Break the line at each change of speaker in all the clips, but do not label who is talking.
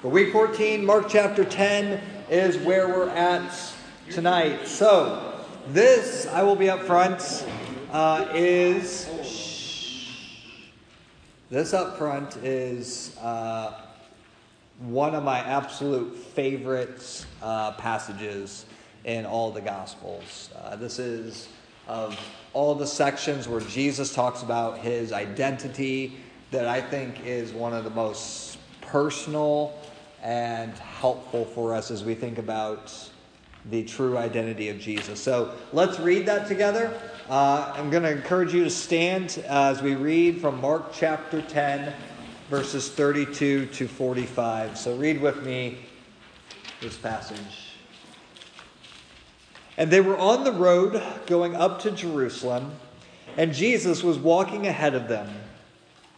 For week 14, Mark chapter 10 is where we're at tonight. So, this, I will be up front, uh, is. This up front is uh, one of my absolute favorite uh, passages in all the Gospels. Uh, this is of all the sections where Jesus talks about his identity that I think is one of the most personal and helpful for us as we think about the true identity of Jesus. So let's read that together. Uh, I'm going to encourage you to stand as we read from Mark chapter 10, verses 32 to 45. So read with me this passage. And they were on the road going up to Jerusalem, and Jesus was walking ahead of them.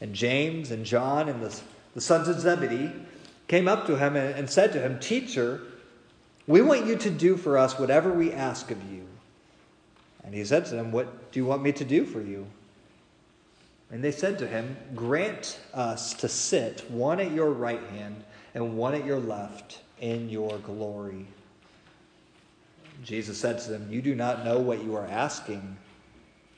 And James and John and the, the sons of Zebedee came up to him and said to him, Teacher, we want you to do for us whatever we ask of you. And he said to them, What do you want me to do for you? And they said to him, Grant us to sit one at your right hand and one at your left in your glory. Jesus said to them, You do not know what you are asking.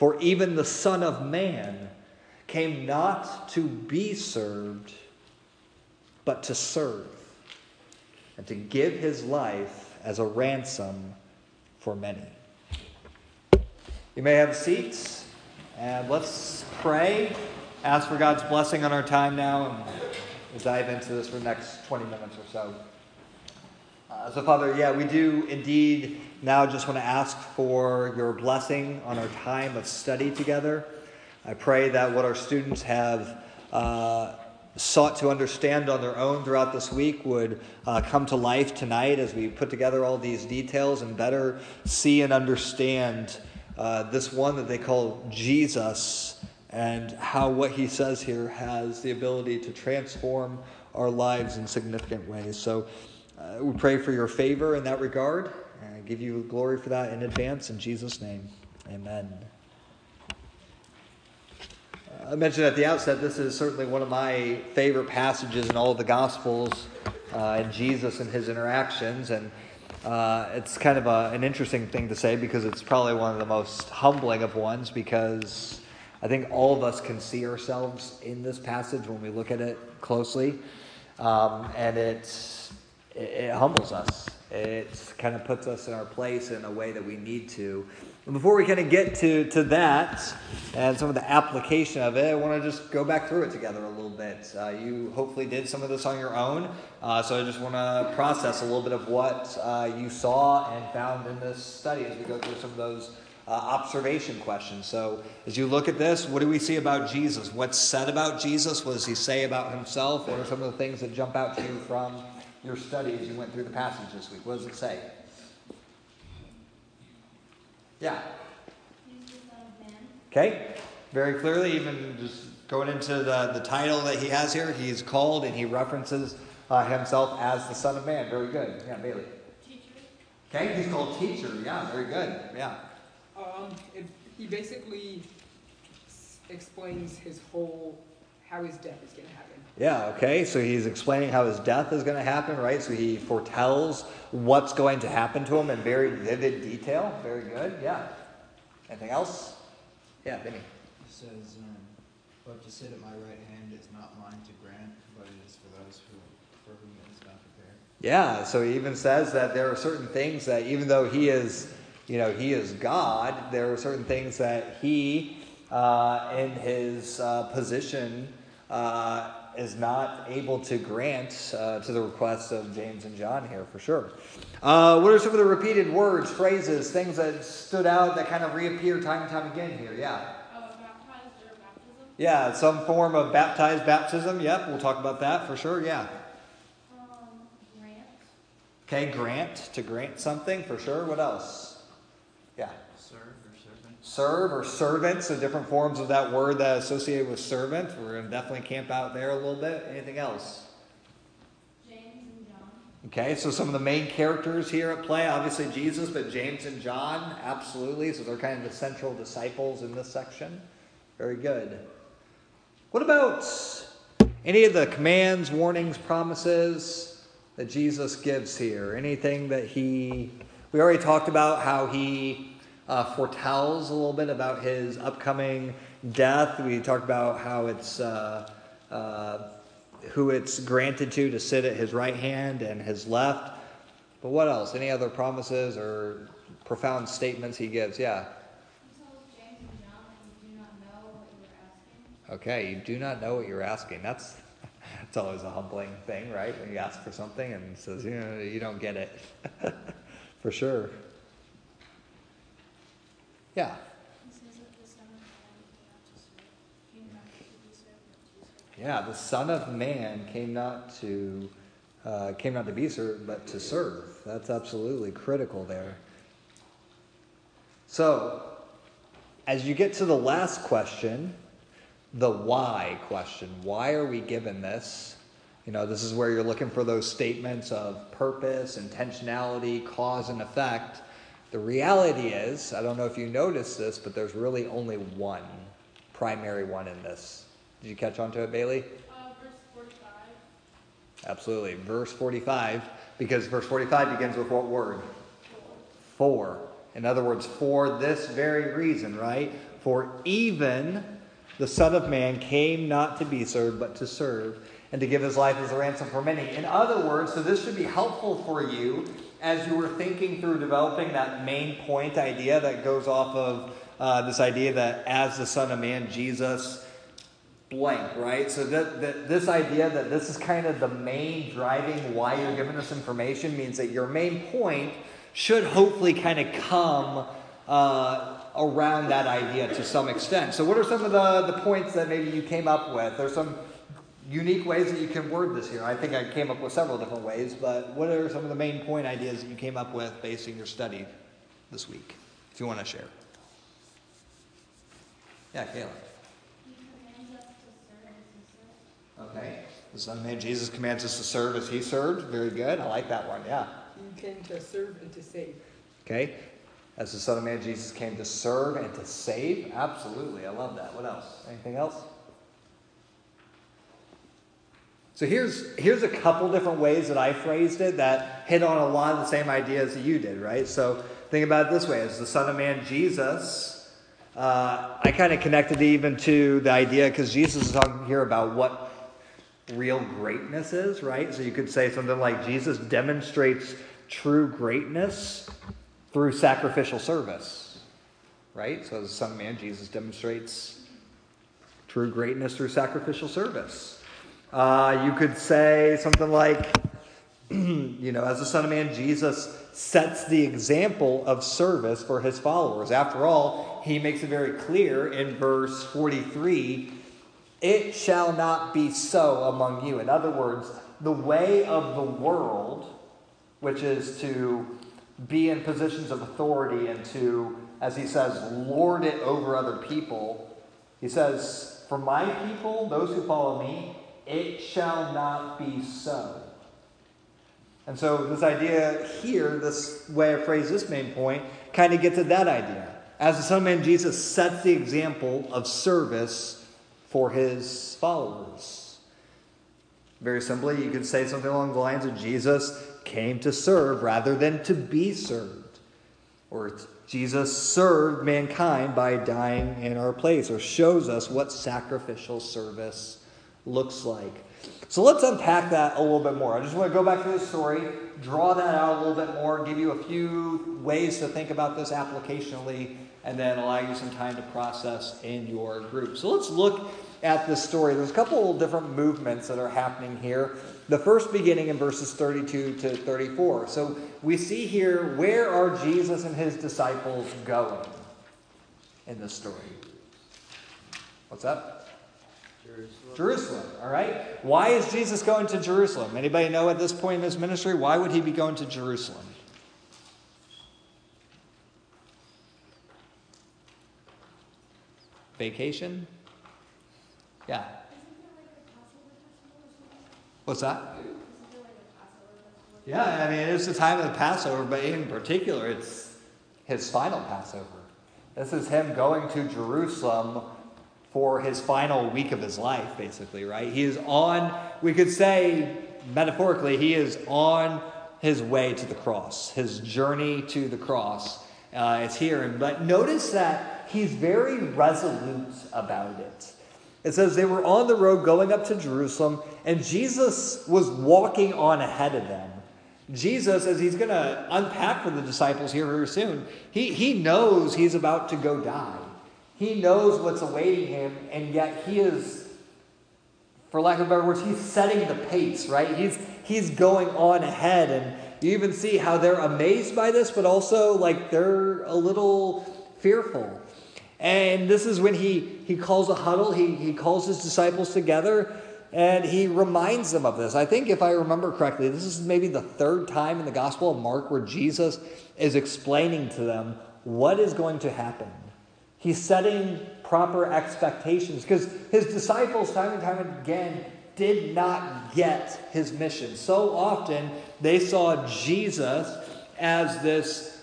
For even the Son of Man came not to be served but to serve and to give his life as a ransom for many. You may have seats, and let's pray, ask for God's blessing on our time now, and dive into this for the next 20 minutes or so. Uh, so, Father, yeah, we do indeed now I just want to ask for your blessing on our time of study together. I pray that what our students have uh, sought to understand on their own throughout this week would uh, come to life tonight as we put together all these details and better see and understand uh, this one that they call Jesus and how what he says here has the ability to transform our lives in significant ways. So uh, we pray for your favor in that regard give you glory for that in advance in Jesus' name. Amen. I mentioned at the outset, this is certainly one of my favorite passages in all of the Gospels uh, and Jesus and his interactions. And uh, it's kind of a, an interesting thing to say because it's probably one of the most humbling of ones because I think all of us can see ourselves in this passage when we look at it closely. Um, and it, it humbles us. It kind of puts us in our place in a way that we need to. And before we kind of get to, to that and some of the application of it, I want to just go back through it together a little bit. Uh, you hopefully did some of this on your own, uh, so I just want to process a little bit of what uh, you saw and found in this study as we go through some of those uh, observation questions. So, as you look at this, what do we see about Jesus? What's said about Jesus? What does he say about himself? What are some of the things that jump out to you from your study as you went through the passage this week? What does it say? Yeah. Okay, very clearly, even just going into the, the title that he has here, he's called and he references uh, himself as the Son of Man. Very good. Yeah, Bailey. Teacher. Okay, he's called teacher. Yeah, very good. Yeah.
Um, it, he basically explains his whole how his death is going to happen.
Yeah, okay. So he's explaining how his death is going to happen, right? So he foretells what's going to happen to him in very vivid detail. Very good. Yeah. Anything else? Yeah, Vinny. It
says, um, but to sit at my right hand is not mine to grant, but it is for those who, for whom it is not prepared.
Yeah, so he even says that there are certain things that even though he is, you know, he is God, there are certain things that he, uh, in his uh, position, uh, is not able to grant uh, to the requests of James and John here for sure. Uh, what are some of the repeated words, phrases, things that stood out that kind of reappear time and time again here? Yeah.
Baptized or baptism?
Yeah, some form of baptized baptism. Yep, we'll talk about that for sure. Yeah.
Um, grant.
Okay, grant to grant something for sure. What else? Serve or servant, so different forms of that word that associated with servant. We're going to definitely camp out there a little bit. Anything else?
James and John.
Okay, so some of the main characters here at play, obviously Jesus, but James and John, absolutely. So they're kind of the central disciples in this section. Very good. What about any of the commands, warnings, promises that Jesus gives here? Anything that he. We already talked about how he uh, foretells a little bit about his upcoming death. We talked about how it's uh, uh, who it's granted to to sit at his right hand and his left. But what else? Any other promises or profound statements he gives? Yeah. Okay, you do not know what you're asking. That's it's always a humbling thing, right? When you ask for something and says, you know, you don't get it. for sure. Yeah. Yeah, the Son of Man came not to uh, came not to be served, but to serve. That's absolutely critical there. So, as you get to the last question, the why question, why are we given this? You know, this is where you're looking for those statements of purpose, intentionality, cause, and effect. The reality is, I don't know if you noticed this, but there's really only one primary one in this. Did you catch on to it, Bailey?
Uh, verse 45.
Absolutely. Verse 45, because verse 45 begins with what word? For. In other words, for this very reason, right? For even the Son of Man came not to be served, but to serve, and to give his life as a ransom for many. In other words, so this should be helpful for you as you were thinking through developing that main point idea that goes off of uh, this idea that as the Son of Man, Jesus blank, right? So that, that this idea that this is kind of the main driving why you're giving this information means that your main point should hopefully kind of come uh, around that idea to some extent. So, what are some of the, the points that maybe you came up with? There's some unique ways that you can word this here. I think I came up with several different ways, but what are some of the main point ideas that you came up with basing your study this week, if you want to share? Yeah, Kayla. Okay. The Son of Man Jesus commands us to serve as he served. Very good. I like that one. Yeah.
He came to serve and to save.
Okay. As the Son of Man Jesus came to serve and to save. Absolutely. I love that. What else? Anything else? So here's, here's a couple different ways that I phrased it that hit on a lot of the same ideas that you did, right? So think about it this way as the Son of Man, Jesus, uh, I kind of connected even to the idea because Jesus is talking here about what real greatness is, right? So you could say something like Jesus demonstrates true greatness through sacrificial service, right? So as the Son of Man, Jesus demonstrates true greatness through sacrificial service. Uh, you could say something like, you know, as the Son of Man, Jesus sets the example of service for his followers. After all, he makes it very clear in verse 43 it shall not be so among you. In other words, the way of the world, which is to be in positions of authority and to, as he says, lord it over other people, he says, For my people, those who follow me, it shall not be so. And so, this idea here, this way I phrase this main point, kind of gets at that idea. As the Son of Man, Jesus sets the example of service for his followers. Very simply, you could say something along the lines of Jesus came to serve rather than to be served. Or Jesus served mankind by dying in our place, or shows us what sacrificial service looks like. So let's unpack that a little bit more. I just want to go back to the story, draw that out a little bit more, give you a few ways to think about this applicationally, and then allow you some time to process in your group. So let's look at this story. There's a couple of different movements that are happening here. The first beginning in verses 32 to 34. So we see here where are Jesus and his disciples going in this story? What's up? Jerusalem. Jerusalem, all right? Why is Jesus going to Jerusalem? Anybody know at this point in his ministry why would he be going to Jerusalem? Vacation? Yeah. What's that? Yeah, I mean, it's the time of the Passover, but in particular, it's his final Passover. This is him going to Jerusalem for his final week of his life, basically, right? He is on, we could say metaphorically, he is on his way to the cross, his journey to the cross. Uh, is here. But notice that he's very resolute about it. It says they were on the road going up to Jerusalem, and Jesus was walking on ahead of them. Jesus, as he's going to unpack for the disciples here very soon, he, he knows he's about to go die. He knows what's awaiting him, and yet he is, for lack of better words, he's setting the pace, right? He's, he's going on ahead, and you even see how they're amazed by this, but also like they're a little fearful. And this is when he, he calls a huddle, he, he calls his disciples together, and he reminds them of this. I think, if I remember correctly, this is maybe the third time in the Gospel of Mark where Jesus is explaining to them what is going to happen. He's setting proper expectations because his disciples, time and time again, did not get his mission. So often they saw Jesus as this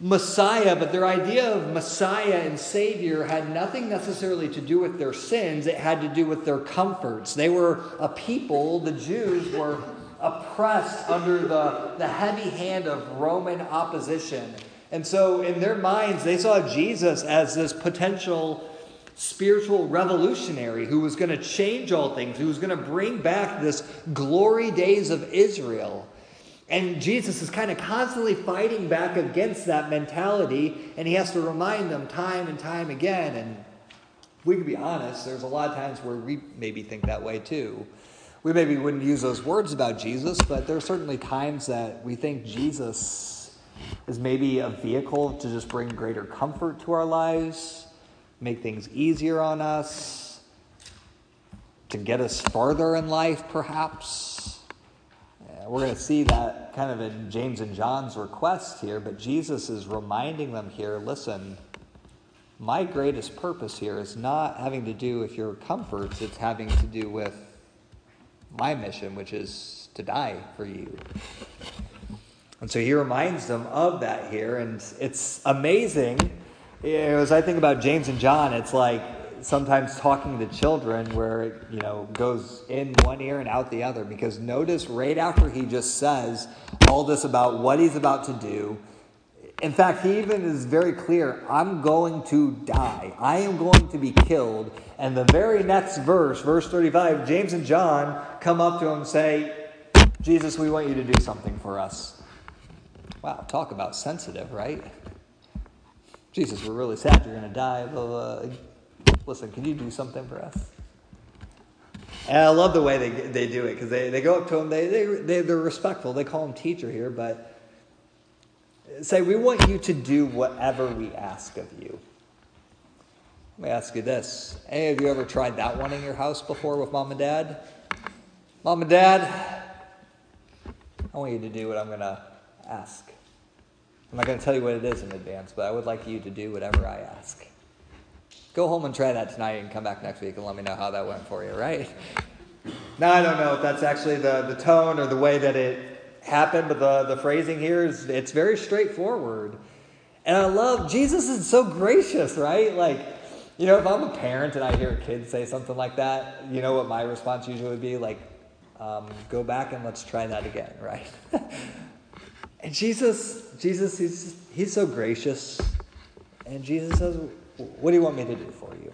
Messiah, but their idea of Messiah and Savior had nothing necessarily to do with their sins, it had to do with their comforts. They were a people, the Jews were oppressed under the, the heavy hand of Roman opposition. And so, in their minds, they saw Jesus as this potential spiritual revolutionary who was going to change all things, who was going to bring back this glory days of Israel. And Jesus is kind of constantly fighting back against that mentality, and he has to remind them time and time again. And we can be honest, there's a lot of times where we maybe think that way too. We maybe wouldn't use those words about Jesus, but there are certainly times that we think Jesus is maybe a vehicle to just bring greater comfort to our lives, make things easier on us, to get us farther in life, perhaps. We're going to see that kind of in James and John's request here, but Jesus is reminding them here listen, my greatest purpose here is not having to do with your comforts, it's having to do with my mission, which is to die for you. And so he reminds them of that here, and it's amazing. As I think about James and John, it's like sometimes talking to children where it you know goes in one ear and out the other because notice right after he just says all this about what he's about to do in fact he even is very clear i'm going to die. I am going to be killed. And the very next verse verse 35 james and john come up to him and say jesus we want you to do something for us wow talk about sensitive right jesus we're really sad you're going to die blah, blah, listen, can you do something for us? And I love the way they, they do it because they, they go up to him, they, they, they, they're respectful. They call him teacher here, but say, We want you to do whatever we ask of you. Let me ask you this Any of you ever tried that one in your house before with mom and dad? Mom and dad, I want you to do what I'm going to ask. I'm not going to tell you what it is in advance, but I would like you to do whatever I ask. Go home and try that tonight and come back next week and let me know how that went for you, right? Now, I don't know if that's actually the, the tone or the way that it happened, but the, the phrasing here is it's very straightforward. And I love Jesus is so gracious, right? Like, you know, if I'm a parent and I hear a kid say something like that, you know what my response usually would be? Like, um, go back and let's try that again, right? and Jesus, Jesus, he's, he's so gracious. And Jesus says, What do you want me to do for you?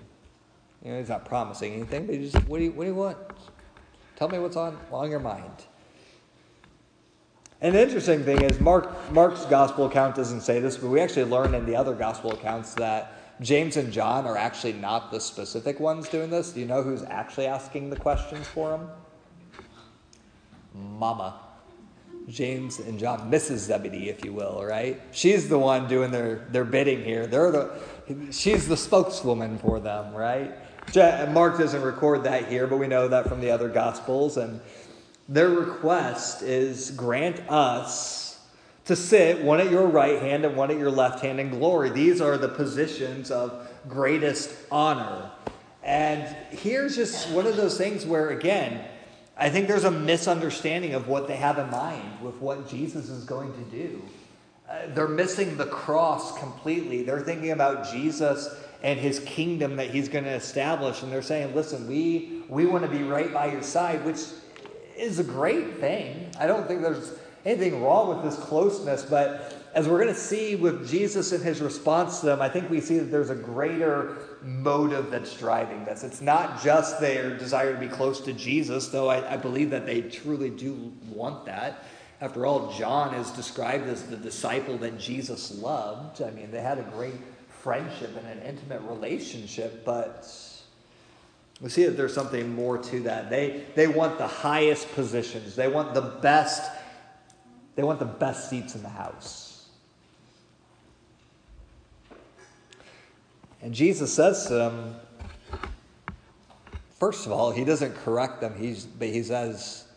You know, he's not promising anything, but he just, what do you, what do you want? Tell me what's on, on your mind. And the interesting thing is, Mark, Mark's gospel account doesn't say this, but we actually learn in the other gospel accounts that James and John are actually not the specific ones doing this. Do you know who's actually asking the questions for them? Mama. James and John, Mrs. Zebedee, if you will, right? She's the one doing their, their bidding here. They're the, she's the spokeswoman for them, right? Mark doesn't record that here, but we know that from the other Gospels. And their request is grant us to sit one at your right hand and one at your left hand in glory. These are the positions of greatest honor. And here's just one of those things where, again, I think there's a misunderstanding of what they have in mind with what Jesus is going to do. Uh, they're missing the cross completely. They're thinking about Jesus and his kingdom that he's going to establish. And they're saying, listen, we, we want to be right by your side, which is a great thing. I don't think there's anything wrong with this closeness, but as we're going to see with Jesus and his response to them, I think we see that there's a greater motive that's driving this. It's not just their desire to be close to Jesus, though I, I believe that they truly do want that. After all, John is described as the disciple that Jesus loved. I mean, they had a great friendship and an intimate relationship, but we see that there's something more to that. They, they want the highest positions, they want the best, they want the best seats in the house. And Jesus says to them, first of all, he doesn't correct them, he's, but he says,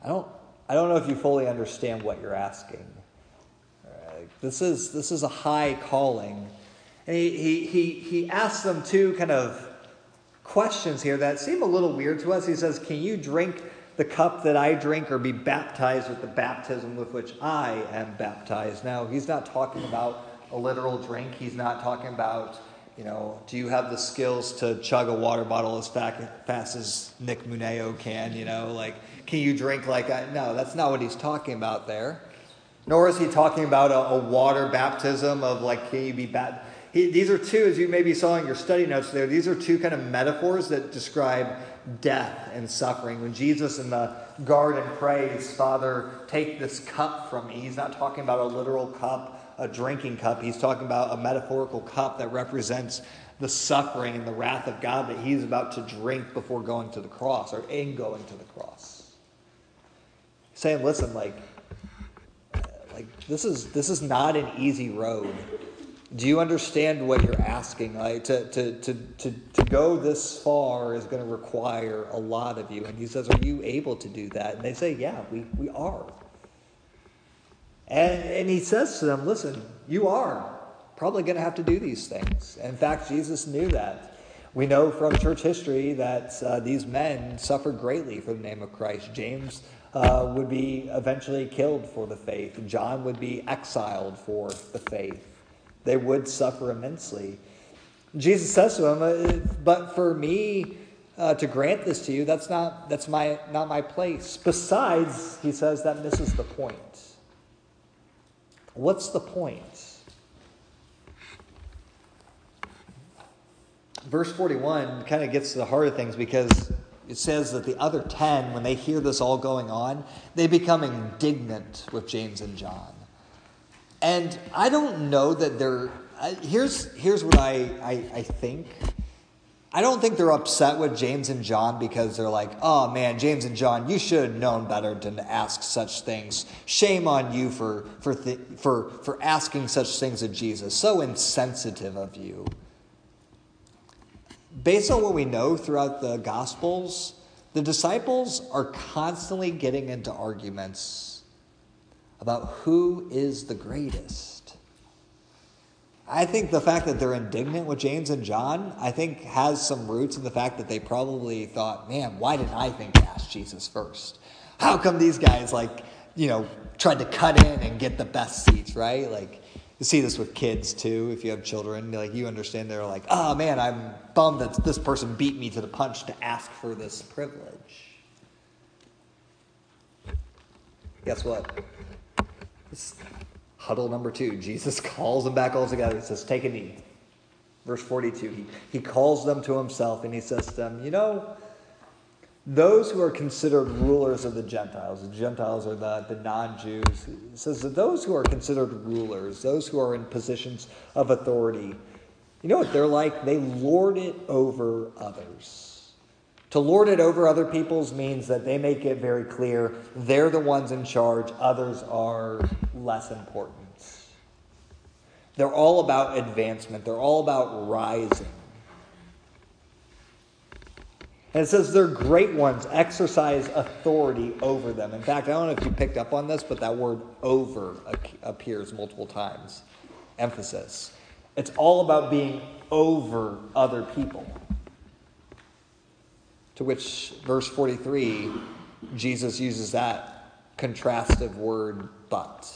I don't, I don't know if you fully understand what you're asking. Uh, this is, this is a high calling. And he, he, he, he asks them two kind of questions here that seem a little weird to us. He says, Can you drink the cup that I drink or be baptized with the baptism with which I am baptized? Now, he's not talking about a literal drink. He's not talking about, you know, do you have the skills to chug a water bottle as fast as Nick Muneo can? You know, like, can you drink like I? No, that's not what he's talking about there. Nor is he talking about a, a water baptism of like, can you be? He, these are two, as you maybe saw in your study notes there, these are two kind of metaphors that describe death and suffering. When Jesus in the garden prays, Father, take this cup from me, he's not talking about a literal cup, a drinking cup. He's talking about a metaphorical cup that represents the suffering and the wrath of God that he's about to drink before going to the cross or in going to the cross. saying, listen, like, like this is this is not an easy road do you understand what you're asking? Like to, to, to, to, to go this far is going to require a lot of you. And he says, Are you able to do that? And they say, Yeah, we, we are. And, and he says to them, Listen, you are probably going to have to do these things. in fact, Jesus knew that. We know from church history that uh, these men suffered greatly for the name of Christ. James uh, would be eventually killed for the faith, John would be exiled for the faith they would suffer immensely. Jesus says to him, uh, But for me uh, to grant this to you, that's, not, that's my, not my place. Besides, he says, that misses the point. What's the point? Verse 41 kind of gets to the heart of things because it says that the other 10, when they hear this all going on, they become indignant with James and John. And I don't know that they're. here's, here's what I, I, I think. I don't think they're upset with James and John because they're like, oh man, James and John, you should have known better than to ask such things. Shame on you for, for, th- for, for asking such things of Jesus. So insensitive of you. Based on what we know throughout the Gospels, the disciples are constantly getting into arguments about who is the greatest. I think the fact that they're indignant with James and John, I think has some roots in the fact that they probably thought, man, why didn't I think to ask Jesus first? How come these guys, like, you know, tried to cut in and get the best seats, right? Like you see this with kids too. If you have children, like you understand, they're like, "Oh man, I'm bummed that this person beat me to the punch to ask for this privilege." Guess what? Huddle number two. Jesus calls them back all together. He says, "Take a knee." Verse forty-two. He he calls them to himself and he says to them, "You know." those who are considered rulers of the Gentiles, the Gentiles are the, the non Jews, says that those who are considered rulers, those who are in positions of authority, you know what they're like? They lord it over others. To lord it over other people's means that they make it very clear they're the ones in charge, others are less important. They're all about advancement, they're all about rising. And it says they're great ones, exercise authority over them. In fact, I don't know if you picked up on this, but that word over appears multiple times. Emphasis. It's all about being over other people. To which, verse 43, Jesus uses that contrastive word, but.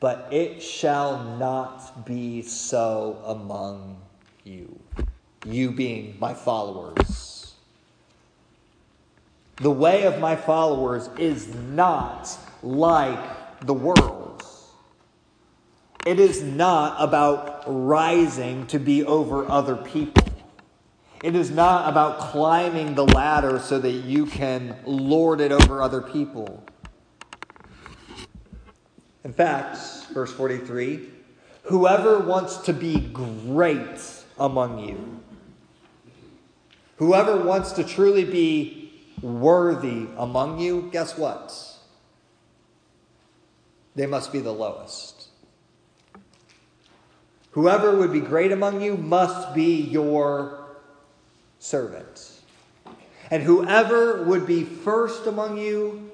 But it shall not be so among you you being my followers. The way of my followers is not like the world's. It is not about rising to be over other people. It is not about climbing the ladder so that you can lord it over other people. In fact, verse 43 whoever wants to be great among you Whoever wants to truly be worthy among you, guess what? They must be the lowest. Whoever would be great among you must be your servant. And whoever would be first among you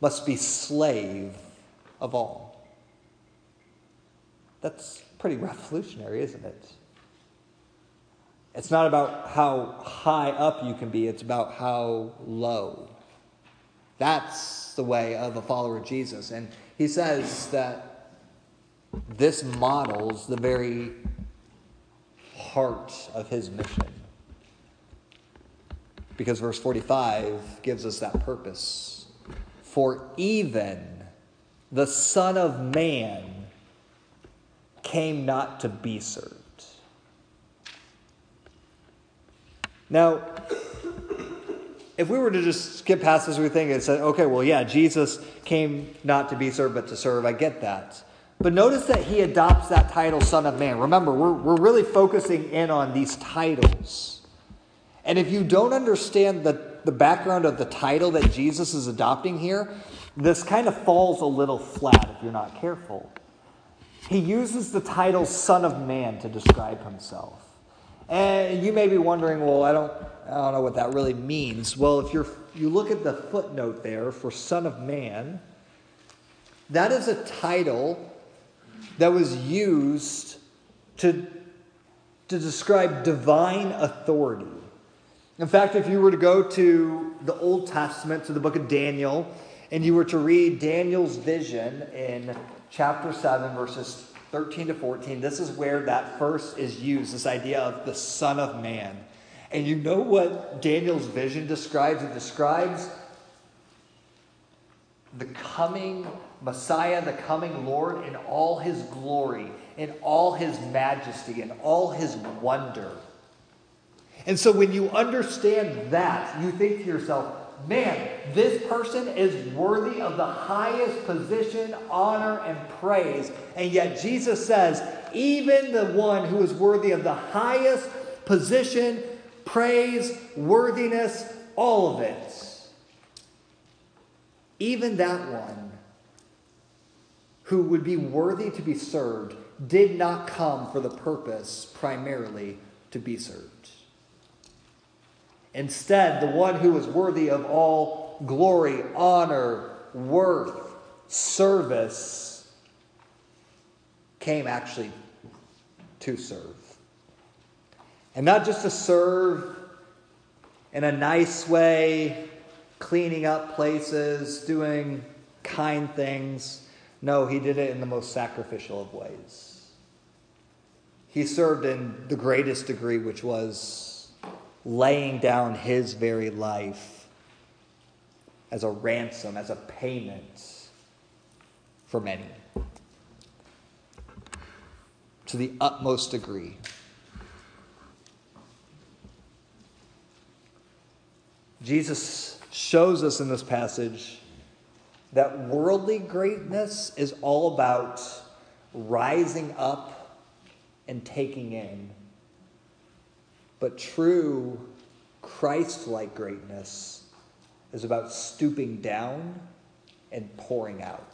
must be slave of all. That's pretty revolutionary, isn't it? It's not about how high up you can be, it's about how low. That's the way of a follower of Jesus. And he says that this models the very heart of his mission. Because verse 45 gives us that purpose. For even the Son of Man came not to be served Now, if we were to just skip past this, we think and say, okay, well, yeah, Jesus came not to be served, but to serve. I get that. But notice that he adopts that title, Son of Man. Remember, we're, we're really focusing in on these titles. And if you don't understand the, the background of the title that Jesus is adopting here, this kind of falls a little flat if you're not careful. He uses the title Son of Man to describe himself. And you may be wondering, well, I don't, I don't know what that really means. Well, if you're, you look at the footnote there for Son of Man, that is a title that was used to, to describe divine authority. In fact, if you were to go to the Old Testament, to the book of Daniel, and you were to read Daniel's vision in chapter 7, verses 13 to 14, this is where that first is used this idea of the Son of Man. And you know what Daniel's vision describes? It describes the coming Messiah, the coming Lord, in all his glory, in all his majesty, in all his wonder. And so when you understand that, you think to yourself, man, this person is worthy of the highest position, honor, and praise. And yet Jesus says, even the one who is worthy of the highest position, praise, worthiness, all of it, even that one who would be worthy to be served did not come for the purpose primarily to be served. Instead, the one who is worthy of all glory, honor, worth, service came actually to serve. And not just to serve in a nice way, cleaning up places, doing kind things. No, he did it in the most sacrificial of ways. He served in the greatest degree, which was laying down his very life as a ransom, as a payment for many. To the utmost degree. Jesus shows us in this passage that worldly greatness is all about rising up and taking in. But true Christ like greatness is about stooping down and pouring out.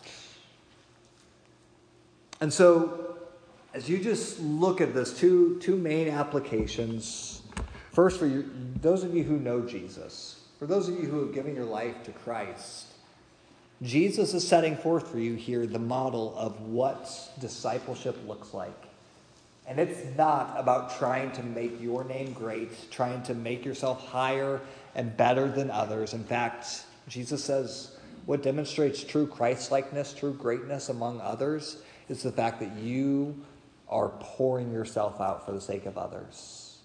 And so, as you just look at this, two, two main applications. First, for you, those of you who know Jesus, for those of you who have given your life to Christ, Jesus is setting forth for you here the model of what discipleship looks like. And it's not about trying to make your name great, trying to make yourself higher and better than others. In fact, Jesus says what demonstrates true Christ likeness, true greatness among others, is the fact that you are pouring yourself out for the sake of others.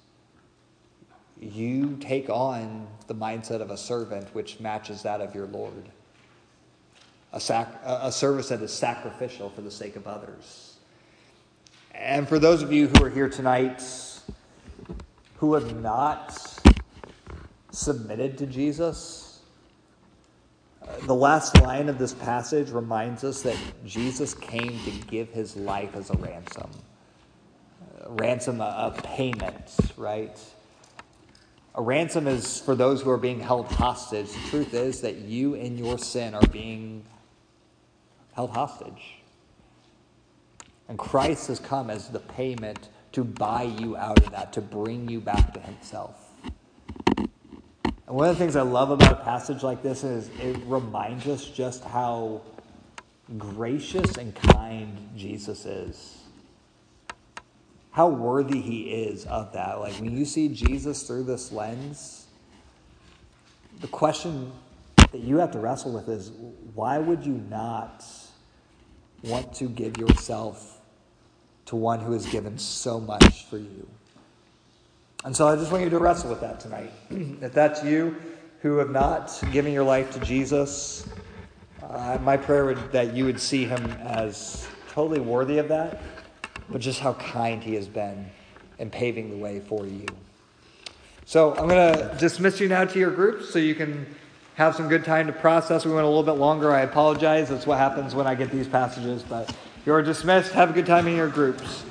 You take on the mindset of a servant, which matches that of your Lord. A, sac- a service that is sacrificial for the sake of others. And for those of you who are here tonight who have not submitted to Jesus, the last line of this passage reminds us that Jesus came to give his life as a ransom. A ransom, a, a payment, right? A ransom is for those who are being held hostage. The truth is that you in your sin are being held hostage. And Christ has come as the payment to buy you out of that, to bring you back to Himself. And one of the things I love about a passage like this is it reminds us just how gracious and kind Jesus is. How worthy he is of that. Like when you see Jesus through this lens, the question that you have to wrestle with is why would you not want to give yourself to one who has given so much for you? And so I just want you to wrestle with that tonight. if that's you who have not given your life to Jesus, uh, my prayer would that you would see him as totally worthy of that, but just how kind he has been in paving the way for you. So I'm going to dismiss you now to your groups so you can have some good time to process. We went a little bit longer. I apologize. That's what happens when I get these passages. But you're dismissed. Have a good time in your groups.